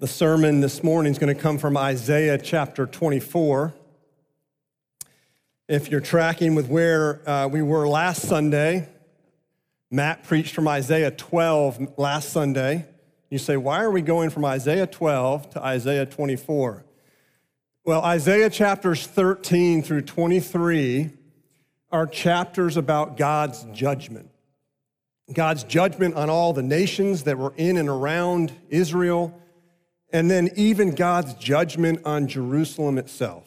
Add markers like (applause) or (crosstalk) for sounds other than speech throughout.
The sermon this morning is going to come from Isaiah chapter 24. If you're tracking with where uh, we were last Sunday, Matt preached from Isaiah 12 last Sunday. You say, why are we going from Isaiah 12 to Isaiah 24? Well, Isaiah chapters 13 through 23 are chapters about God's judgment. God's judgment on all the nations that were in and around Israel and then even God's judgment on Jerusalem itself.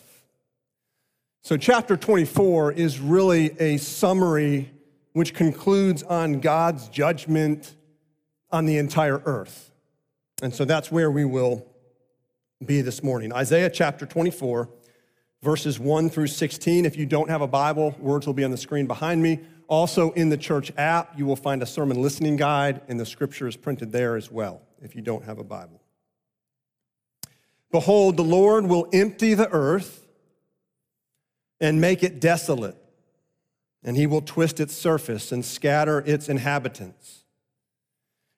So, chapter 24 is really a summary which concludes on God's judgment on the entire earth. And so that's where we will be this morning. Isaiah chapter 24, verses 1 through 16. If you don't have a Bible, words will be on the screen behind me. Also, in the church app, you will find a sermon listening guide, and the scripture is printed there as well if you don't have a Bible. Behold, the Lord will empty the earth and make it desolate, and he will twist its surface and scatter its inhabitants.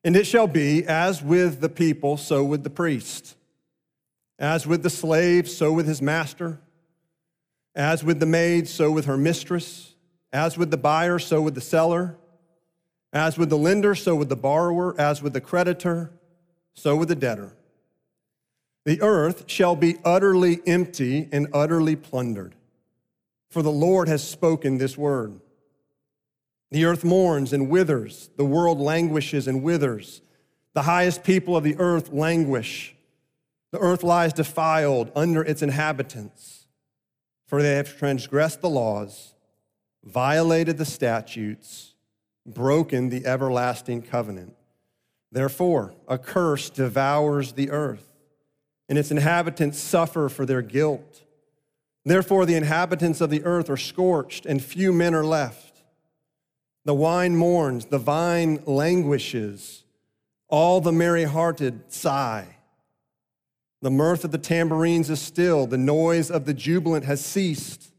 And it shall be as with the people, so with the priest, as with the slave, so with his master, as with the maid, so with her mistress, as with the buyer, so with the seller, as with the lender, so with the borrower, as with the creditor, so with the debtor. The earth shall be utterly empty and utterly plundered, for the Lord has spoken this word. The earth mourns and withers, the world languishes and withers. The highest people of the earth languish. The earth lies defiled under its inhabitants, for they have transgressed the laws, violated the statutes, broken the everlasting covenant. Therefore, a curse devours the earth and its inhabitants suffer for their guilt. Therefore, the inhabitants of the earth are scorched, and few men are left. The wine mourns, the vine languishes, all the merry hearted sigh. The mirth of the tambourines is still, the noise of the jubilant has ceased.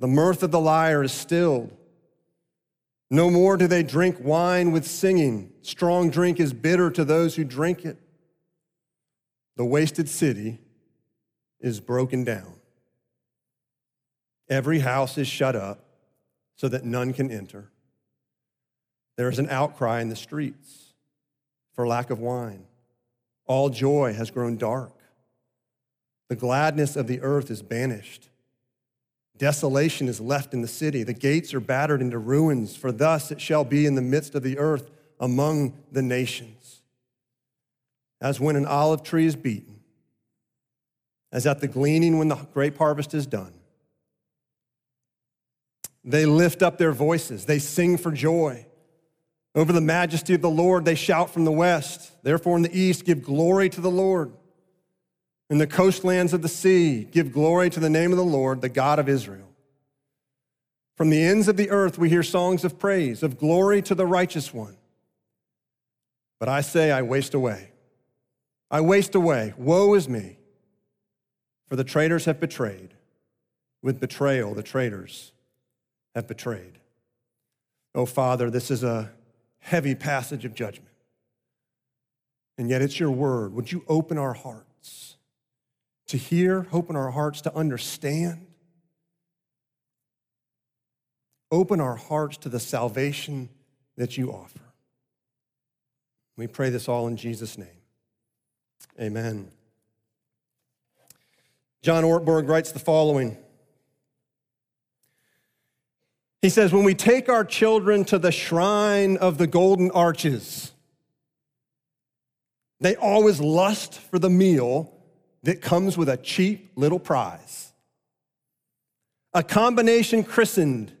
The mirth of the lyre is stilled. No more do they drink wine with singing. Strong drink is bitter to those who drink it. The wasted city is broken down. Every house is shut up so that none can enter. There is an outcry in the streets for lack of wine. All joy has grown dark. The gladness of the earth is banished. Desolation is left in the city. The gates are battered into ruins, for thus it shall be in the midst of the earth among the nations as when an olive tree is beaten, as at the gleaning when the grape harvest is done. They lift up their voices, they sing for joy. Over the majesty of the Lord, they shout from the west. Therefore, in the east, give glory to the Lord. In the coastlands of the sea, give glory to the name of the Lord, the God of Israel. From the ends of the earth, we hear songs of praise, of glory to the righteous one. But I say, I waste away. I waste away. Woe is me. For the traitors have betrayed. With betrayal, the traitors have betrayed. Oh, Father, this is a heavy passage of judgment. And yet it's your word. Would you open our hearts to hear, open our hearts to understand? Open our hearts to the salvation that you offer. We pray this all in Jesus' name. Amen. John Ortberg writes the following. He says, When we take our children to the shrine of the golden arches, they always lust for the meal that comes with a cheap little prize. A combination christened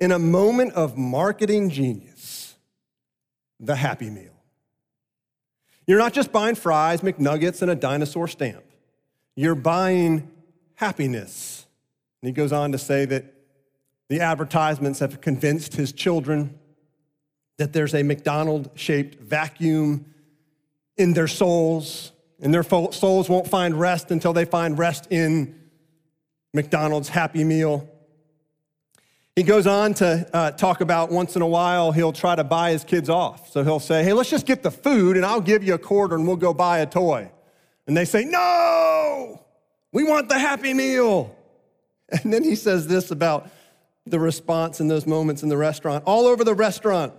in a moment of marketing genius, the Happy Meal. You're not just buying fries, McNuggets, and a dinosaur stamp. You're buying happiness. And he goes on to say that the advertisements have convinced his children that there's a McDonald shaped vacuum in their souls, and their souls won't find rest until they find rest in McDonald's Happy Meal. He goes on to uh, talk about once in a while he'll try to buy his kids off. So he'll say, Hey, let's just get the food and I'll give you a quarter and we'll go buy a toy. And they say, No, we want the happy meal. (laughs) And then he says this about the response in those moments in the restaurant. All over the restaurant,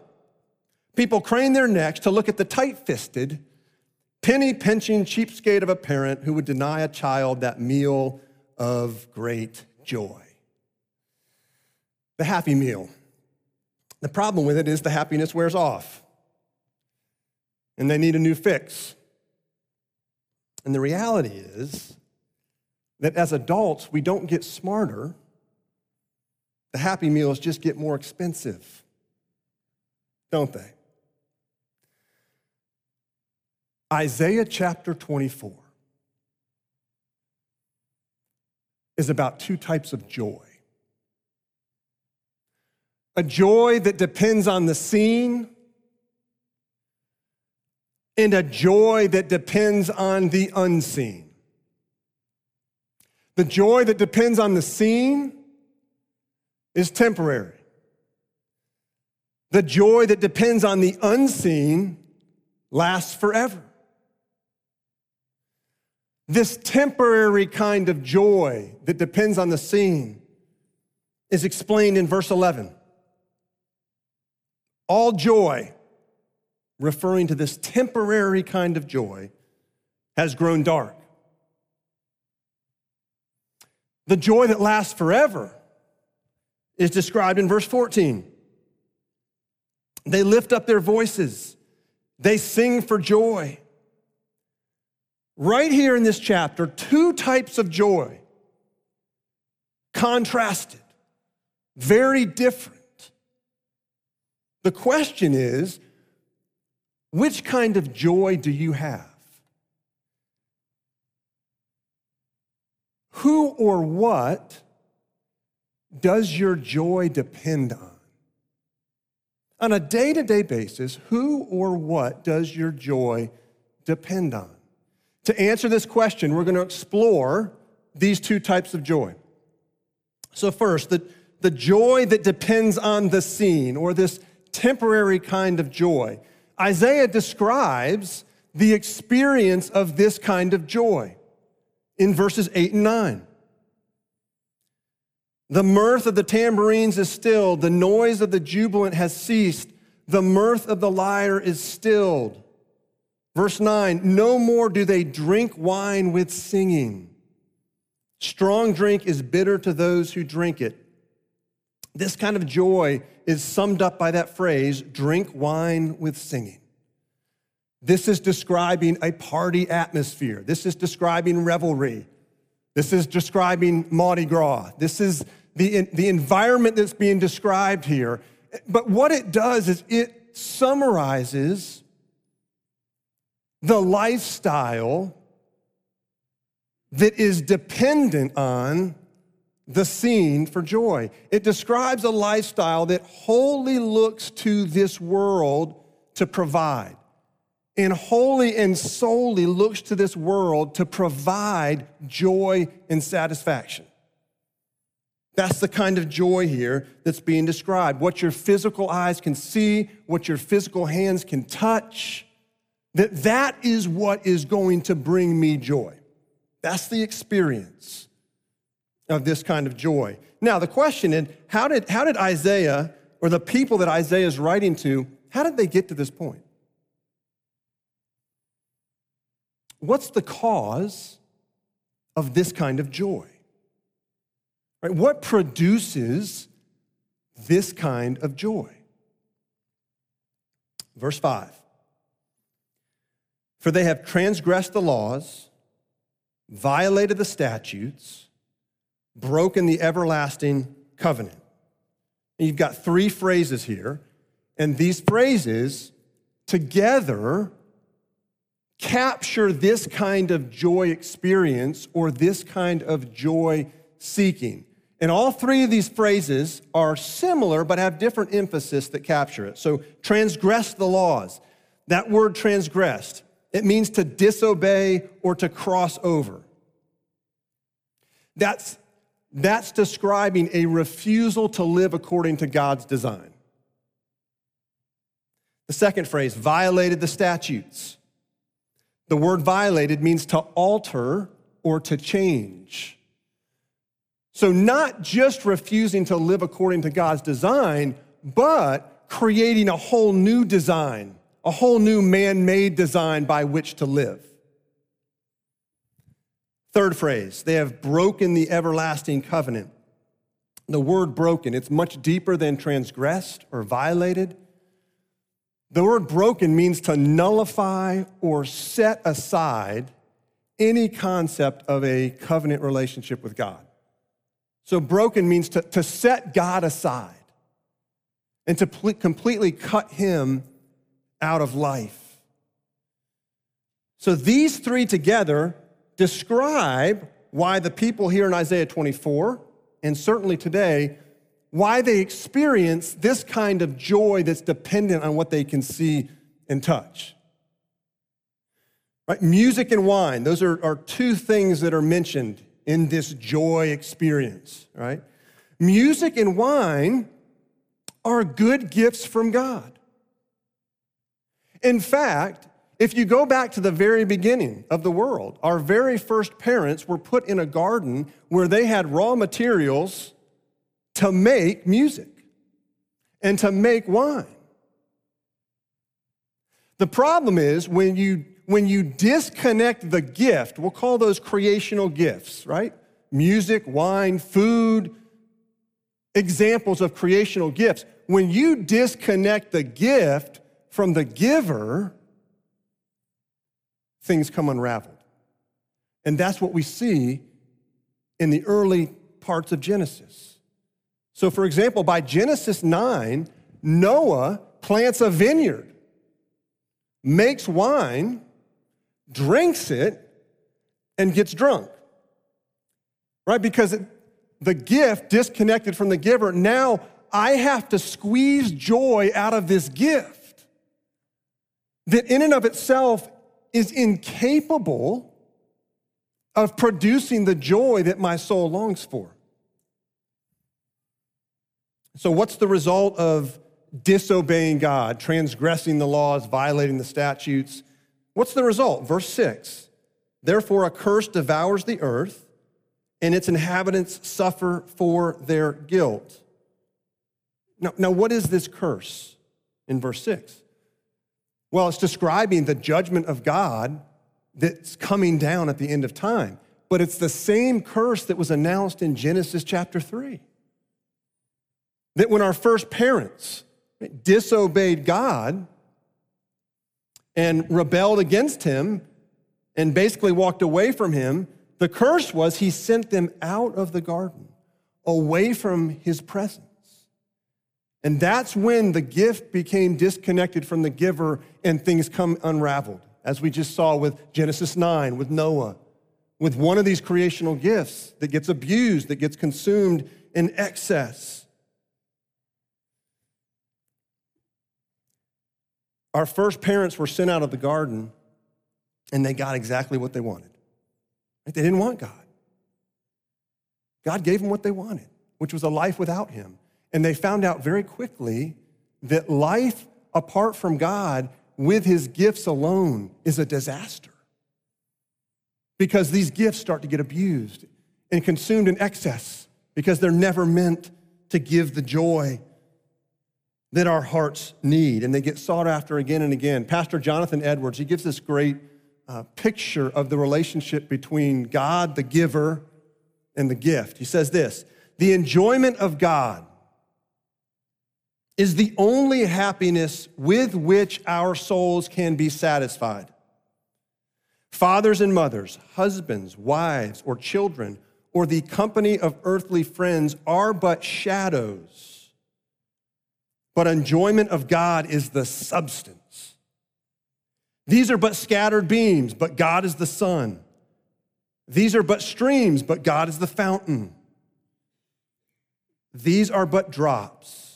people crane their necks to look at the tight fisted, penny pinching cheapskate of a parent who would deny a child that meal of great joy. The happy meal. The problem with it is the happiness wears off, and they need a new fix. And the reality is that as adults, we don't get smarter. The happy meals just get more expensive, don't they? Isaiah chapter 24 is about two types of joy a joy that depends on the seen, and a joy that depends on the unseen. The joy that depends on the seen is temporary. The joy that depends on the unseen lasts forever. This temporary kind of joy that depends on the seen is explained in verse 11. All joy, referring to this temporary kind of joy, has grown dark. The joy that lasts forever is described in verse 14. They lift up their voices, they sing for joy. Right here in this chapter, two types of joy contrasted, very different. The question is which kind of joy do you have? Who or what does your joy depend on? On a day to day basis, who or what does your joy depend on? To answer this question, we're going to explore these two types of joy. So, first, the, the joy that depends on the seen or this temporary kind of joy. Isaiah describes the experience of this kind of joy in verses 8 and 9. The mirth of the tambourines is stilled, the noise of the jubilant has ceased, the mirth of the lyre is stilled. Verse 9 No more do they drink wine with singing. Strong drink is bitter to those who drink it. This kind of joy is summed up by that phrase drink wine with singing. This is describing a party atmosphere. This is describing revelry. This is describing Mardi Gras. This is the, the environment that's being described here. But what it does is it summarizes the lifestyle that is dependent on the seen for joy. It describes a lifestyle that wholly looks to this world to provide, and wholly and solely looks to this world to provide joy and satisfaction. That's the kind of joy here that's being described. What your physical eyes can see, what your physical hands can touch, that that is what is going to bring me joy. That's the experience of this kind of joy. Now, the question is how did, how did Isaiah, or the people that Isaiah is writing to, how did they get to this point? What's the cause of this kind of joy? Right? What produces this kind of joy? Verse 5 For they have transgressed the laws, violated the statutes, broken the everlasting covenant. And you've got three phrases here, and these phrases together capture this kind of joy experience or this kind of joy seeking. And all three of these phrases are similar but have different emphasis that capture it. So, transgress the laws. That word transgressed, it means to disobey or to cross over. That's that's describing a refusal to live according to God's design. The second phrase, violated the statutes. The word violated means to alter or to change. So, not just refusing to live according to God's design, but creating a whole new design, a whole new man made design by which to live. Third phrase, they have broken the everlasting covenant. The word broken, it's much deeper than transgressed or violated. The word broken means to nullify or set aside any concept of a covenant relationship with God. So, broken means to, to set God aside and to ple- completely cut him out of life. So, these three together describe why the people here in Isaiah 24, and certainly today, why they experience this kind of joy that's dependent on what they can see and touch. Right? Music and wine, those are, are two things that are mentioned in this joy experience, right? Music and wine are good gifts from God. In fact, if you go back to the very beginning of the world, our very first parents were put in a garden where they had raw materials to make music and to make wine. The problem is when you when you disconnect the gift, we'll call those creational gifts, right? Music, wine, food, examples of creational gifts. When you disconnect the gift from the giver, things come unraveled. And that's what we see in the early parts of Genesis. So, for example, by Genesis 9, Noah plants a vineyard, makes wine, drinks it, and gets drunk. Right? Because it, the gift disconnected from the giver, now I have to squeeze joy out of this gift that in and of itself is incapable of producing the joy that my soul longs for. So, what's the result of disobeying God, transgressing the laws, violating the statutes? What's the result? Verse 6 Therefore, a curse devours the earth, and its inhabitants suffer for their guilt. Now, now what is this curse in verse 6? Well, it's describing the judgment of God that's coming down at the end of time. But it's the same curse that was announced in Genesis chapter 3. That when our first parents disobeyed God, and rebelled against him and basically walked away from him, the curse was he sent them out of the garden, away from his presence. And that's when the gift became disconnected from the giver and things come unraveled, as we just saw with Genesis 9, with Noah, with one of these creational gifts that gets abused, that gets consumed in excess. Our first parents were sent out of the garden and they got exactly what they wanted. They didn't want God. God gave them what they wanted, which was a life without Him. And they found out very quickly that life apart from God with His gifts alone is a disaster. Because these gifts start to get abused and consumed in excess because they're never meant to give the joy that our hearts need, and they get sought after again and again. Pastor Jonathan Edwards, he gives this great uh, picture of the relationship between God, the giver, and the gift. He says this The enjoyment of God is the only happiness with which our souls can be satisfied. Fathers and mothers, husbands, wives, or children, or the company of earthly friends are but shadows but enjoyment of God is the substance. These are but scattered beams, but God is the sun. These are but streams, but God is the fountain. These are but drops,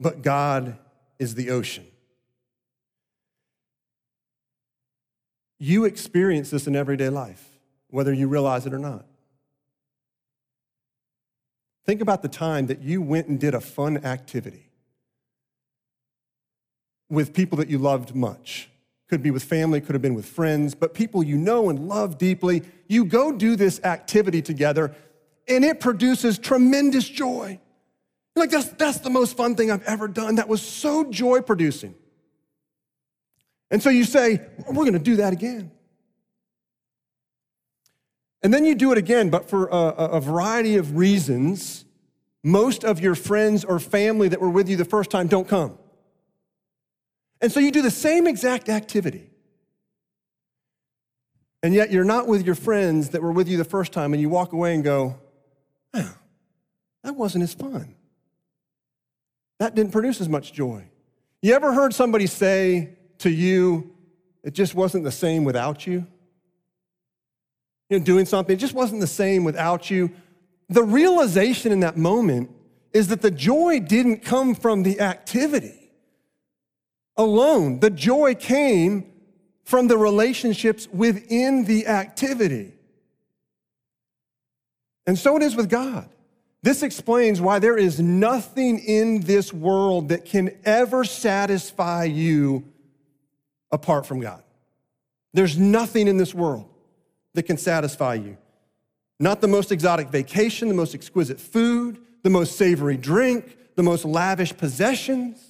but God is the ocean. You experience this in everyday life, whether you realize it or not. Think about the time that you went and did a fun activity with people that you loved much. Could be with family, could have been with friends, but people you know and love deeply. You go do this activity together, and it produces tremendous joy. You're like, that's, that's the most fun thing I've ever done. That was so joy producing. And so you say, we're going to do that again. And then you do it again, but for a, a, variety of reasons, most of your friends or family that were with you the first time don't come. And so you do the same exact activity. And yet you're not with your friends that were with you the first time, and you walk away and go, oh, that wasn't as fun. That didn't produce as much joy. You ever heard somebody say to you, it just wasn't the same without you? You know, doing something, it just wasn't the same without you. The realization in that moment is that the joy didn't come from the activity alone. The joy came from the relationships within the activity. And so it is with God. This explains why there is nothing in this world that can ever satisfy you apart from God. There's nothing in this world that can satisfy you. Not the most exotic vacation, the most exquisite food, the most savory drink, the most lavish possessions.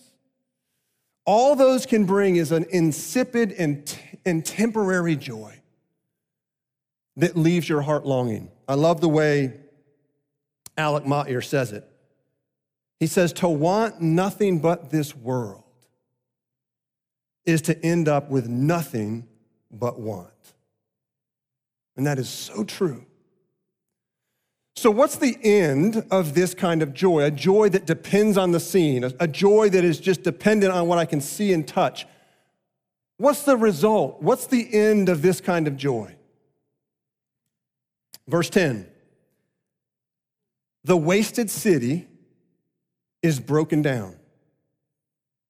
All those can bring is an insipid and, t- and temporary joy that leaves your heart longing. I love the way Alec Motyer says it. He says, To want nothing but this world is to end up with nothing but want. And that is so true. So, what's the end of this kind of joy? A joy that depends on the seen, a joy that is just dependent on what I can see and touch. What's the result? What's the end of this kind of joy? Verse 10 The wasted city is broken down.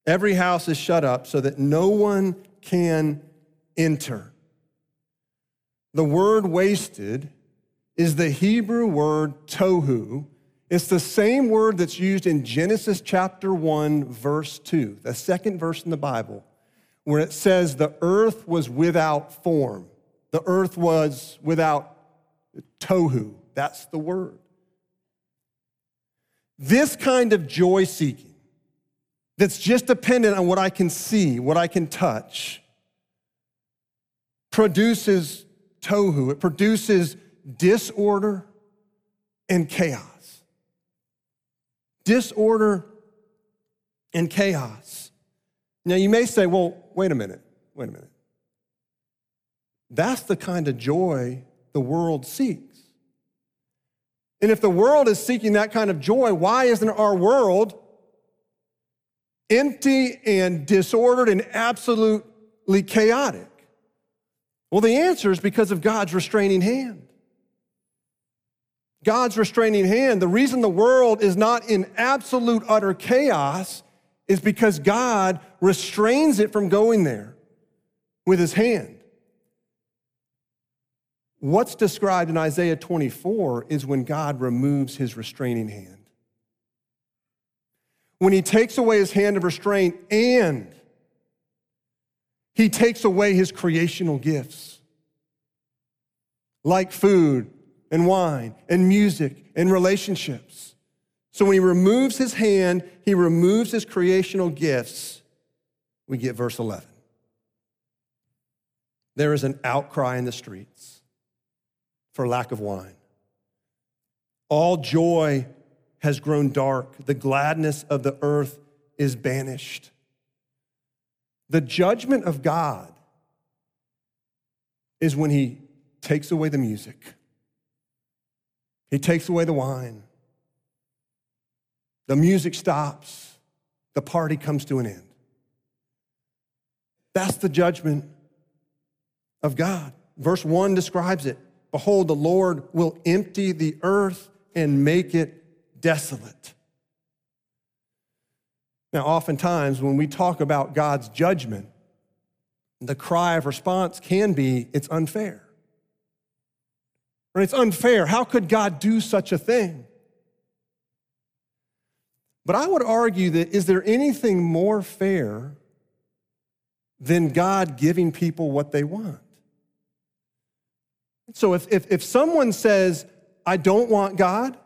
Every house is shut up so that no one can enter. The word wasted is the Hebrew word tohu. It's the same word that's used in Genesis chapter 1, verse 2, the second verse in the Bible, where it says the earth was without form. The earth was without tohu. That's the word. This kind of joy seeking that's just dependent on what I can see, what I can touch, produces tohu. It produces disorder and chaos. Disorder and chaos. Now, you may say, well, wait a minute, wait a minute. That's the kind of joy the world seeks. And if the world is seeking that kind of joy, why isn't our world empty and disordered and absolutely chaotic? Well, the answer is because of God's restraining hand. God's restraining hand, the reason the world is not in absolute utter chaos is because God restrains it from going there with his hand. What's described in Isaiah 24 is when God removes his restraining hand when he takes away his hand of restraint and he takes away his creational gifts, like food and wine and music and relationships. So when he removes his hand, he removes his creational gifts. We get verse 11. There is an outcry in the streets for lack of wine. All joy has grown dark. The gladness of the earth is banished. The judgment of God is when He takes away the music, He takes away the wine. The music stops, the party comes to an end. That's the judgment of God. Verse 1 describes it Behold, the Lord will empty the earth and make it desolate. Now, oftentimes when we talk about God's judgment, the cry of response can be, it's unfair. Or It's unfair. How could God do such a thing? But I would argue that is there anything more fair than God giving people what they want? So if, if, if someone says, I don't want God,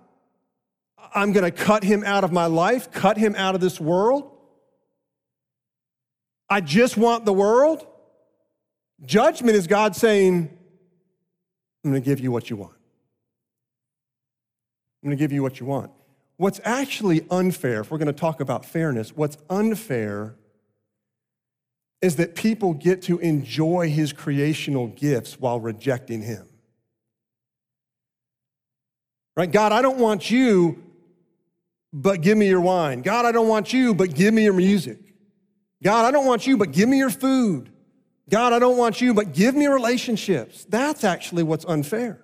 I'm going to cut him out of my life, cut him out of this world, I just want the world, judgment is God saying, I'm going to give you what you want. I'm going to give you what you want. What's actually unfair, if we're going to talk about fairness, what's unfair is that people get to enjoy his creational gifts while rejecting him. Right? God, I don't want you, but give me your wine. God, I don't want you, but give me your music. God, I don't want you, but give me your food. God, I don't want you, but give me relationships. That's actually what's unfair.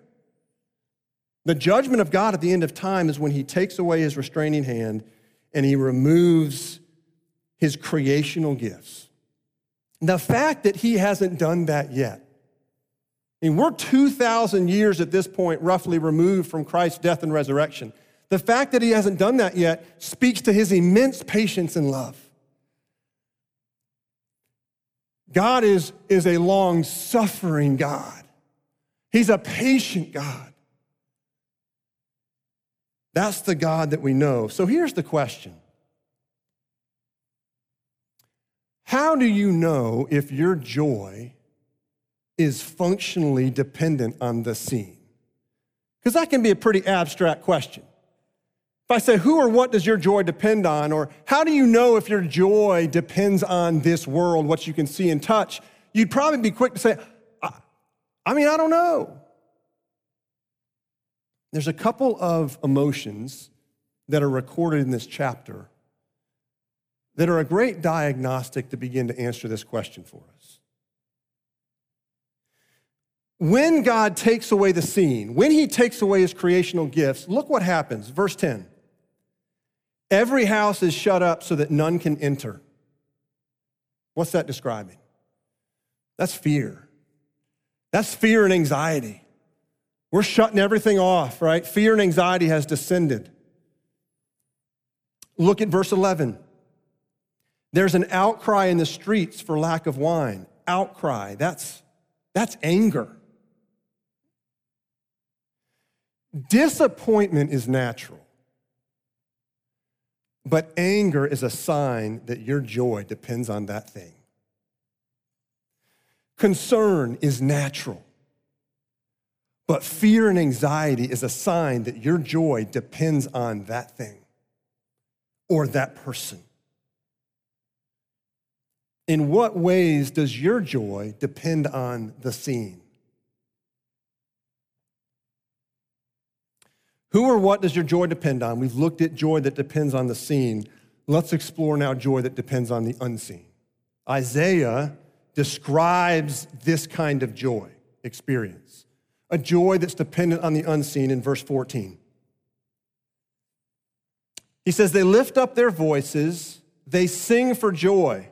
The judgment of God at the end of time is when he takes away his restraining hand and he removes his creational gifts. The fact that he hasn't done that yet, We're 2,000 years at this point, roughly removed from Christ's death and resurrection. The fact that he hasn't done that yet speaks to his immense patience and love. God is, is a long suffering God, He's a patient God. That's the God that we know. So here's the question How do you know if your joy is functionally dependent on the seen? Because that can be a pretty abstract question. If I say, who or what does your joy depend on? Or how do you know if your joy depends on this world, what you can see and touch? You'd probably be quick to say, I, I mean, I don't know. There's a couple of emotions that are recorded in this chapter that are a great diagnostic to begin to answer this question for us. When God takes away the seen, when he takes away his creational gifts, look what happens. Verse 10 Every house is shut up so that none can enter. What's that describing? That's fear. That's fear and anxiety. We're shutting everything off, right? Fear and anxiety has descended. Look at verse 11. There's an outcry in the streets for lack of wine. Outcry, that's, that's anger. Disappointment is natural, but anger is a sign that your joy depends on that thing. Concern is natural. But fear and anxiety is a sign that your joy depends on that thing or that person. In what ways does your joy depend on the seen? Who or what does your joy depend on? We've looked at joy that depends on the seen. Let's explore now joy that depends on the unseen. Isaiah describes this kind of joy experience a joy that's dependent on the unseen in verse 14. He says, They lift up their voices, they sing for joy.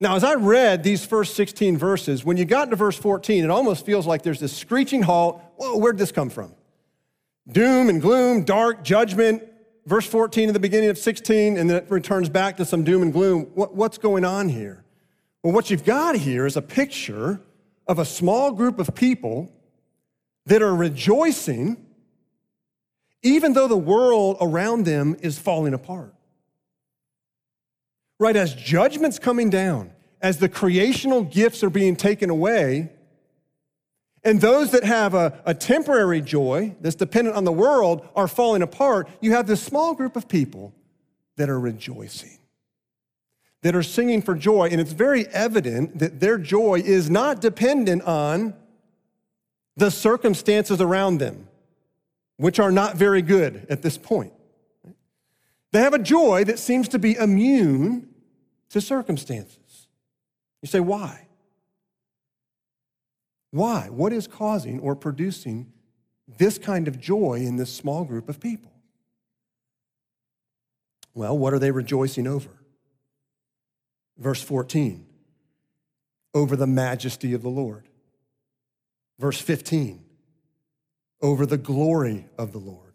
Now, as I read these first 16 verses, when you got to verse 14, it almost feels like there's this screeching halt. Whoa, where'd this come from? Doom and gloom, dark, judgment. Verse 14 in the beginning of 16, and then it returns back to some doom and gloom. What, what's going on here? Well, what you've got here is a picture of a small group of people that are rejoicing even though the world around them is falling apart. Right, as judgment's coming down, as the creational gifts are being taken away, and those that have a, a temporary joy that's dependent on the world are falling apart, you have this small group of people that are rejoicing that are singing for joy, and it's very evident that their joy is not dependent on the circumstances around them, which are not very good at this point. They have a joy that seems to be immune to circumstances. You say, why? Why? What is causing or producing this kind of joy in this small group of people? Well, what are they rejoicing over? Verse 14, over the majesty of the Lord. Verse 15, over the glory of the Lord.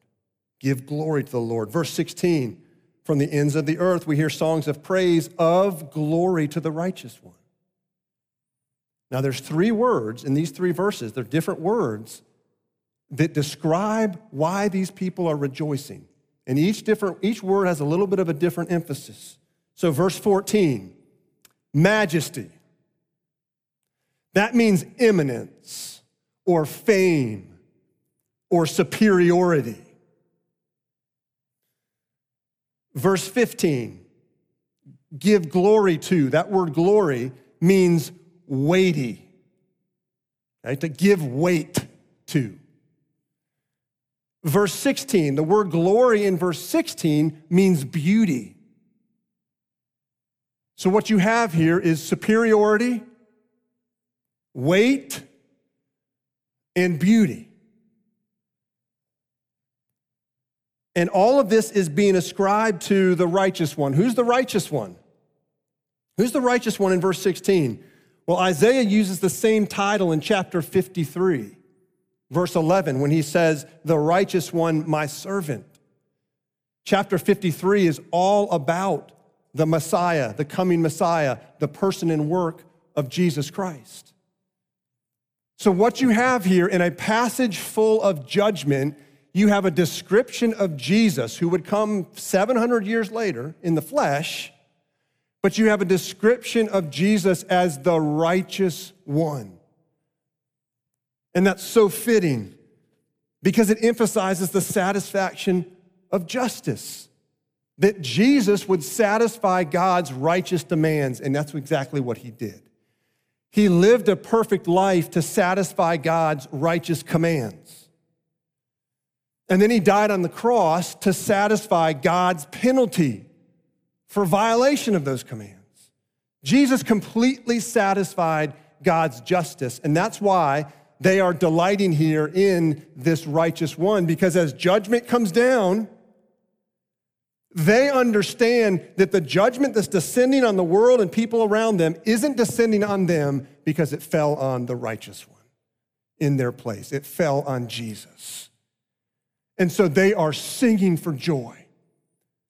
Give glory to the Lord. Verse 16 From the ends of the earth, we hear songs of praise of glory to the righteous one. Now, there's three words in these three verses, they're different words that describe why these people are rejoicing. And each different each word has a little bit of a different emphasis. So verse 14, majesty. That means eminence or fame or superiority. Verse 15, give glory to. That word glory means weighty, right? To give weight to. Verse 16, the word glory in verse 16 means beauty. So, what you have here is superiority, weight, and beauty. And all of this is being ascribed to the righteous one. Who's the righteous one? Who's the righteous one in verse 16? Well, Isaiah uses the same title in chapter 53, verse 11, when he says, The righteous one, my servant. Chapter 53 is all about the Messiah, the coming Messiah, the person and work of Jesus Christ. So, what you have here in a passage full of judgment, you have a description of Jesus who would come 700 years later in the flesh, but you have a description of Jesus as the righteous one. And that's so fitting because it emphasizes the satisfaction of justice that Jesus would satisfy God's righteous demands, and that's exactly what he did. He lived a perfect life to satisfy God's righteous commands. And then he died on the cross to satisfy God's penalty for violation of those commands. Jesus completely satisfied God's justice, and that's why they are delighting here in this righteous one, because as judgment comes down, they understand that the judgment that's descending on the world and people around them isn't descending on them because it fell on the righteous one in their place. It fell on Jesus. And so they are singing for joy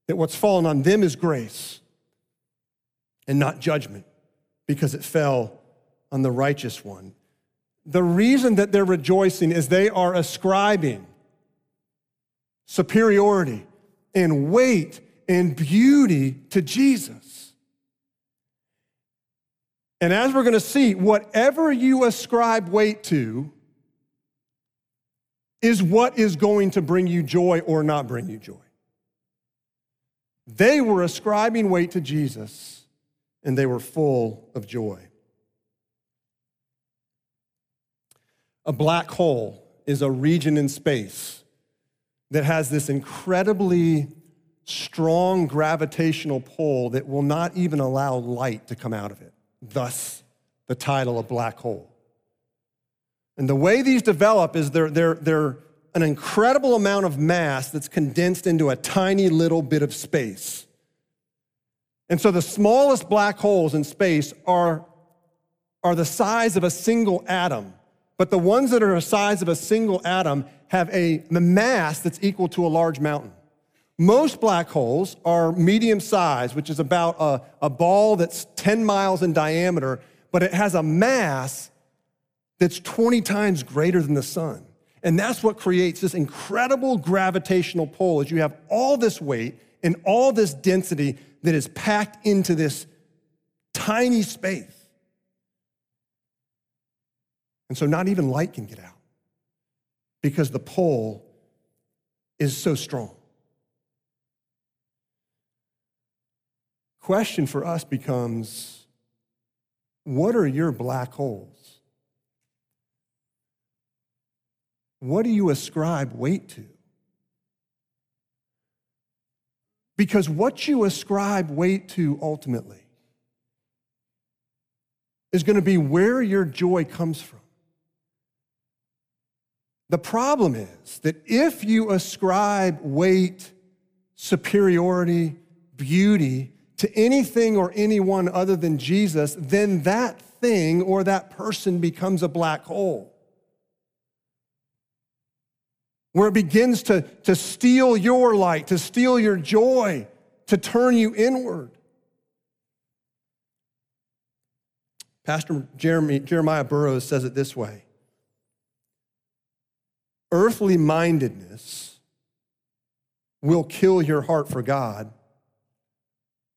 that what's fallen on them is grace and not judgment because it fell on the righteous one. The reason that they're rejoicing is they are ascribing superiority and weight and beauty to Jesus. And as we're going to see, whatever you ascribe weight to is what is going to bring you joy or not bring you joy. They were ascribing weight to Jesus and they were full of joy. A black hole is a region in space that has this incredibly strong gravitational pull that will not even allow light to come out of it. Thus, the title of black hole. And the way these develop is they're, they're, they're an incredible amount of mass that's condensed into a tiny little bit of space. And so the smallest black holes in space are, are the size of a single atom. But the ones that are the size of a single atom have a mass that's equal to a large mountain. Most black holes are medium size, which is about a, a ball that's 10 miles in diameter, but it has a mass that's 20 times greater than the sun. And that's what creates this incredible gravitational pull as you have all this weight and all this density that is packed into this tiny space. And so not even light can get out because the pull is so strong. Question for us becomes what are your black holes? What do you ascribe weight to? Because what you ascribe weight to ultimately is going to be where your joy comes from. The problem is that if you ascribe weight, superiority, beauty to anything or anyone other than Jesus, then that thing or that person becomes a black hole. Where it begins to, to steal your light, to steal your joy, to turn you inward. Pastor Jeremy, Jeremiah Burroughs says it this way Earthly mindedness will kill your heart for God,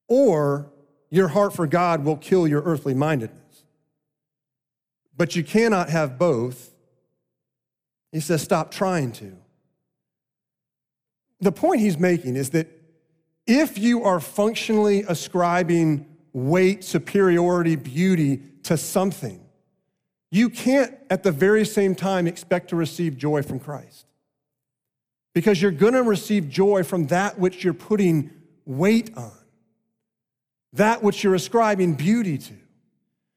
or your heart for God will kill your earthly mindedness. But you cannot have both. He says, stop trying to. The point he's making is that if you are functionally ascribing weight, superiority, beauty to something, you can't at the very same time expect to receive joy from Christ. Because you're gonna receive joy from that which you're putting weight on, that which you're ascribing beauty to.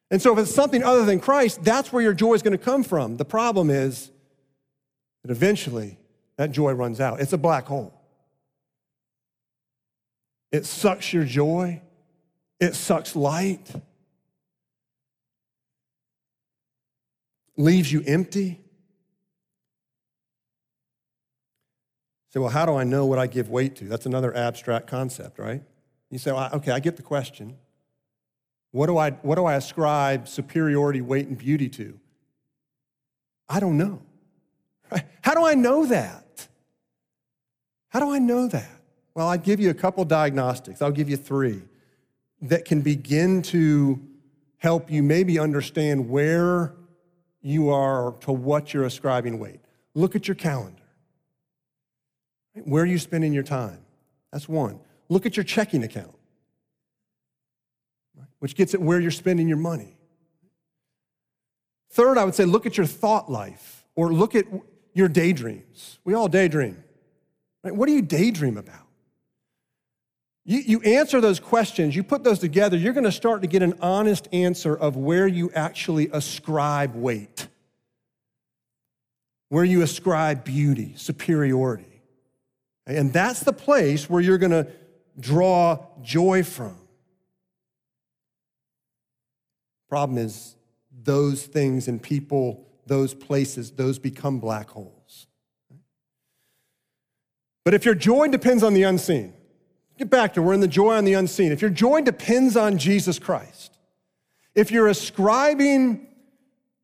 And so, if it's something other than Christ, that's where your joy is gonna come from. The problem is that eventually that joy runs out. It's a black hole. It sucks your joy, it sucks light, leaves you empty. So, well, how do I know what I give weight to? That's another abstract concept, right? You say, well, okay, I get the question. What do I, what do I ascribe superiority, weight, and beauty to? I don't know. (laughs) How do I know that? How do I know that? Well, I'd give you a couple diagnostics. I'll give you three that can begin to help you maybe understand where you are to what you're ascribing weight. Look at your calendar. Where are you spending your time? That's one. Look at your checking account, which gets at where you're spending your money. Third, I would say look at your thought life or look at your daydreams. We all daydream. Right? What do you daydream about? You, you answer those questions, you put those together, you're going to start to get an honest answer of where you actually ascribe weight, where you ascribe beauty, superiority. And that's the place where you're going to draw joy from. Problem is, those things and people, those places, those become black holes. But if your joy depends on the unseen, Get back to we're in the joy on the unseen. If your joy depends on Jesus Christ, if you're ascribing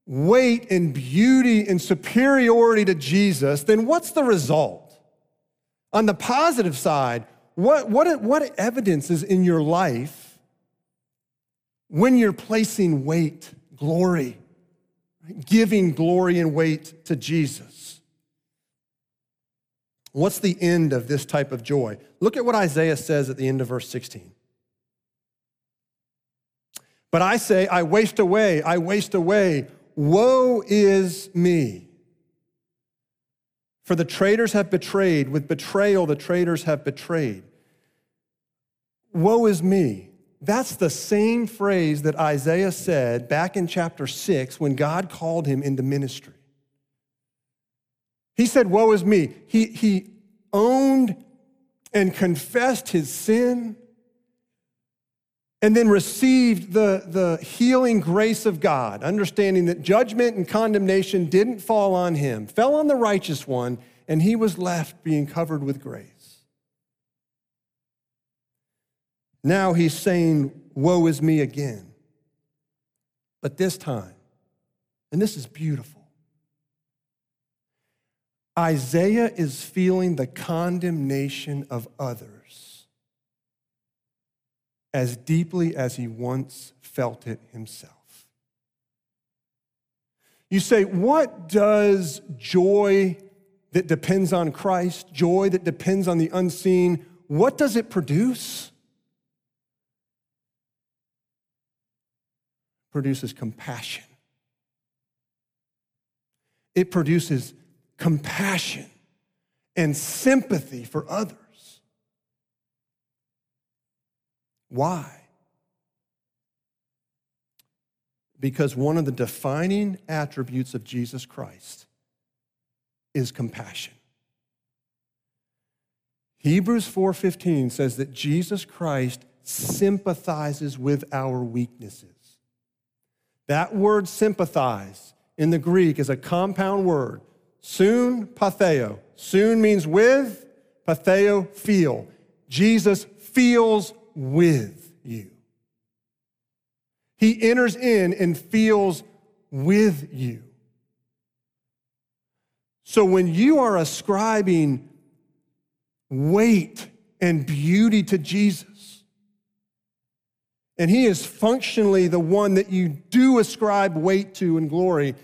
weight and beauty and superiority to Jesus, then what's the result? On the positive side, what, what, what evidence is in your life when you're placing weight, glory, giving glory and weight to Jesus? What's the end of this type of joy? Look at what Isaiah says at the end of verse 16. But I say, I waste away, I waste away. Woe is me. For the traitors have betrayed, with betrayal, the traitors have betrayed. Woe is me. That's the same phrase that Isaiah said back in chapter 6 when God called him into ministry. He said, Woe is me. He, he owned and confessed his sin and then received the, the healing grace of God, understanding that judgment and condemnation didn't fall on him, fell on the righteous one, and he was left being covered with grace. Now he's saying, Woe is me again. But this time, and this is beautiful. Isaiah is feeling the condemnation of others as deeply as he once felt it himself. You say, what does joy that depends on Christ, joy that depends on the unseen, what does it produce? Produces compassion. It produces compassion and sympathy for others. Why? Because one of the defining attributes of Jesus Christ is compassion. Hebrews 4:15 says that Jesus Christ sympathizes with our weaknesses. That word sympathize in the Greek is a compound word Soon, patheo. Soon means with, patheo, feel. Jesus feels with you. He enters in and feels with you. So when you are ascribing weight and beauty to Jesus, and He is functionally the one that you do ascribe weight to and glory,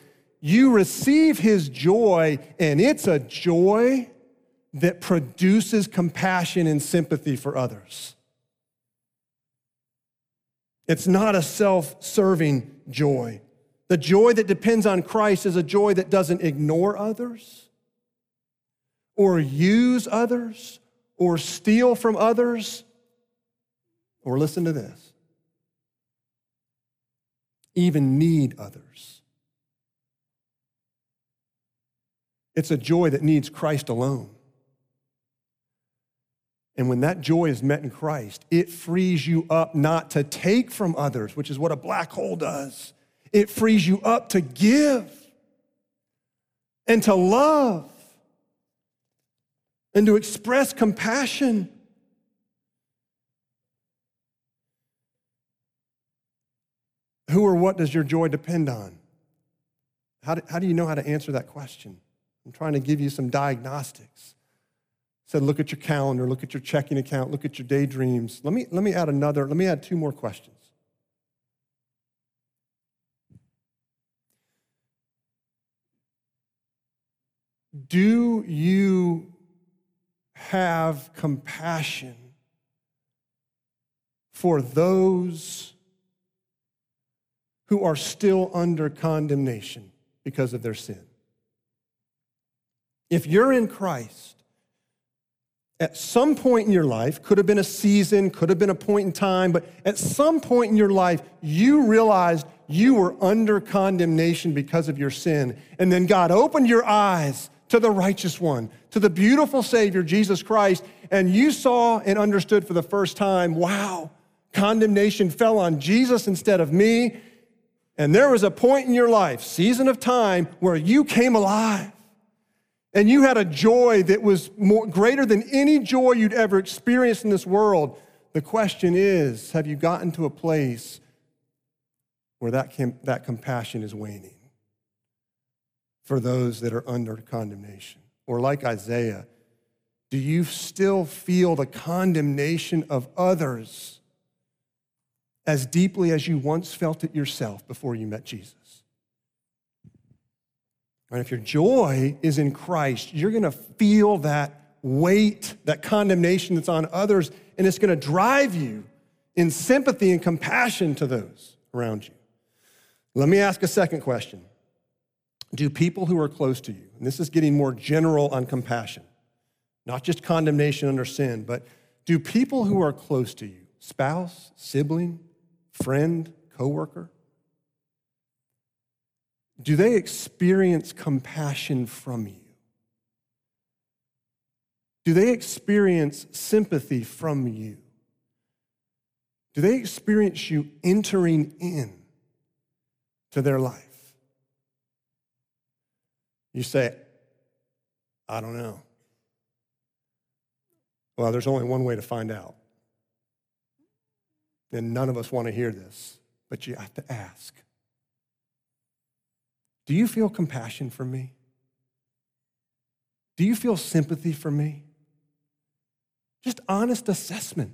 you receive His joy, and it's a joy that produces compassion and sympathy for others. It's not a self serving joy. The joy that depends on Christ is a joy that doesn't ignore others or use others or steal from others or listen to this even need others. It's a joy that needs Christ alone. And when that joy is met in Christ, it frees you up not to take from others, which is what a black hole does it frees you up to give and to love and to express compassion. Who or what does your joy depend on? How do, how do you know how to answer that question? I'm trying to give you some diagnostics. I said, look at your calendar, look at your checking account, look at your daydreams. Let me, let me add another, let me add two more questions. Do you have compassion for those who are still under condemnation because of their sin? If you're in Christ, at some point in your life, could have been a season, could have been a point in time, but at some point in your life, you realized you were under condemnation because of your sin. And then God opened your eyes to the righteous one, to the beautiful Savior, Jesus Christ, and you saw and understood for the first time wow, condemnation fell on Jesus instead of me. And there was a point in your life, season of time, where you came alive. And you had a joy that was more, greater than any joy you'd ever experienced in this world. The question is have you gotten to a place where that, that compassion is waning? for those that are under condemnation? Or like Isaiah, do you still feel the condemnation of others as deeply as you once felt it yourself before you met Jesus? And if your joy is in Christ, you're going to feel that weight, that condemnation that's on others, and it's going to drive you in sympathy and compassion to those around you. Let me ask a second question do people who are close to you, and this is getting more general on compassion, not just condemnation under sin, but do people who are close to you, spouse, sibling, friend, coworker, do they experience compassion from you? Do they experience sympathy from you? Do they experience you entering in to their life? You say, I don't know. Well, there's only one way to find out. And none of us want to hear this, but you have to ask Do you feel compassion for me? Do you feel sympathy for me? Just honest assessment.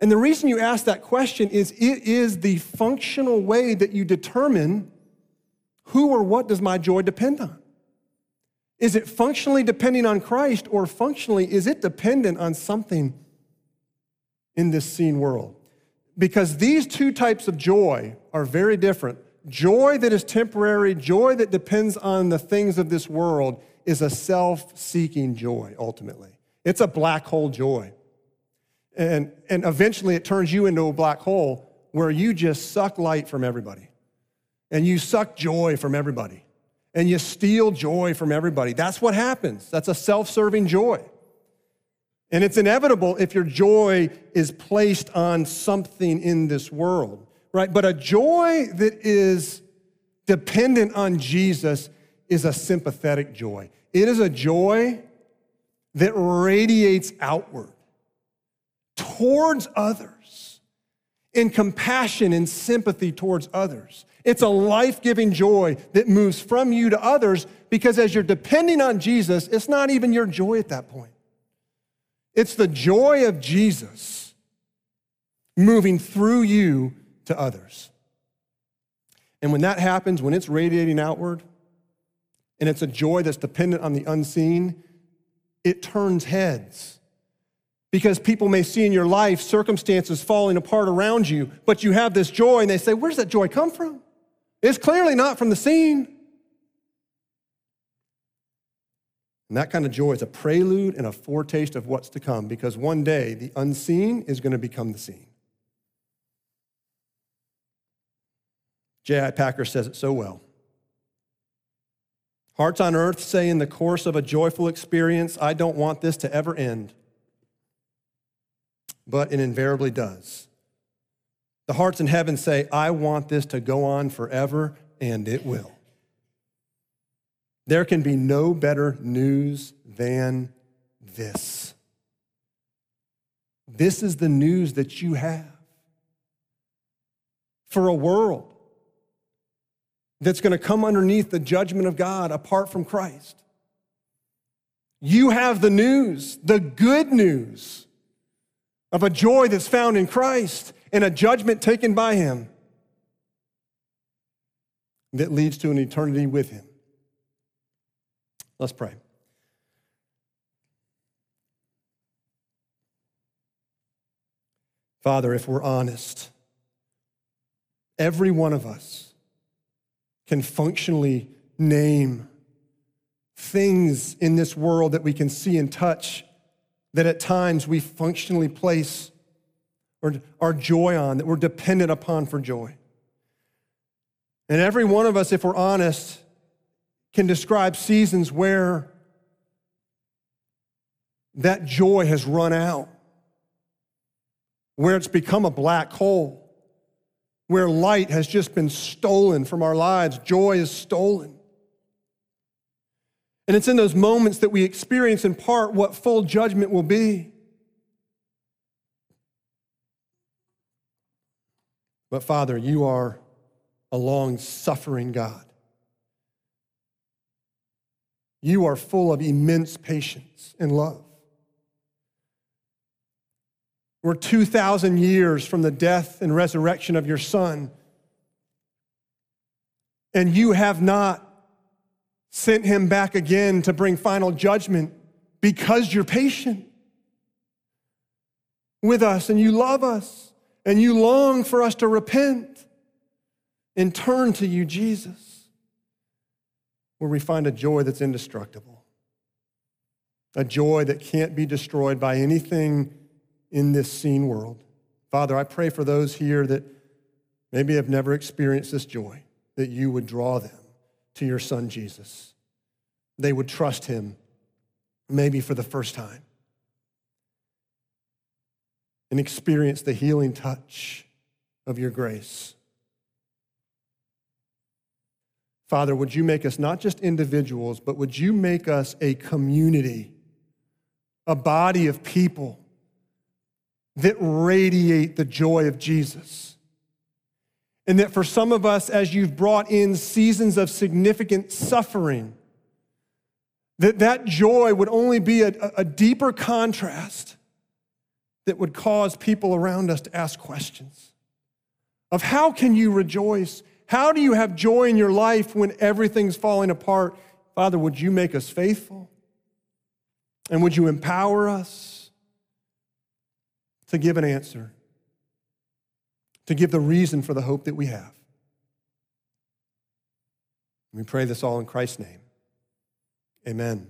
And the reason you ask that question is it is the functional way that you determine who or what does my joy depend on? Is it functionally depending on Christ, or functionally is it dependent on something in this seen world? Because these two types of joy are very different. Joy that is temporary, joy that depends on the things of this world, is a self seeking joy, ultimately. It's a black hole joy. And, and eventually it turns you into a black hole where you just suck light from everybody and you suck joy from everybody and you steal joy from everybody. That's what happens. That's a self serving joy. And it's inevitable if your joy is placed on something in this world, right? But a joy that is dependent on Jesus is a sympathetic joy. It is a joy that radiates outward towards others in compassion and sympathy towards others. It's a life giving joy that moves from you to others because as you're depending on Jesus, it's not even your joy at that point. It's the joy of Jesus moving through you to others. And when that happens, when it's radiating outward, and it's a joy that's dependent on the unseen, it turns heads. Because people may see in your life circumstances falling apart around you, but you have this joy, and they say, Where's that joy come from? It's clearly not from the seen. And that kind of joy is a prelude and a foretaste of what's to come because one day the unseen is going to become the seen. J.I. Packer says it so well. Hearts on earth say in the course of a joyful experience, I don't want this to ever end. But it invariably does. The hearts in heaven say, I want this to go on forever, and it will. There can be no better news than this. This is the news that you have for a world that's going to come underneath the judgment of God apart from Christ. You have the news, the good news of a joy that's found in Christ and a judgment taken by Him that leads to an eternity with Him. Let's pray. Father, if we're honest, every one of us, can functionally name things in this world that we can see and touch that at times we functionally place our joy on, that we're dependent upon for joy. And every one of us, if we're honest, can describe seasons where that joy has run out, where it's become a black hole where light has just been stolen from our lives, joy is stolen. And it's in those moments that we experience in part what full judgment will be. But Father, you are a long suffering God. You are full of immense patience and love. We're 2,000 years from the death and resurrection of your Son. And you have not sent him back again to bring final judgment because you're patient with us and you love us and you long for us to repent and turn to you, Jesus, where we find a joy that's indestructible, a joy that can't be destroyed by anything in this seen world. Father, I pray for those here that maybe have never experienced this joy, that you would draw them to your son Jesus. They would trust him, maybe for the first time, and experience the healing touch of your grace. Father, would you make us not just individuals, but would you make us a community, a body of people that radiate the joy of Jesus. And that for some of us, as you've brought in seasons of significant suffering, that that joy would only be a, a deeper contrast that would cause people around us to ask questions of how can you rejoice? How do you have joy in your life when everything's falling apart? Father, would you make us faithful? And would you empower us? To give an answer, to give the reason for the hope that we have. We pray this all in Christ's name. Amen.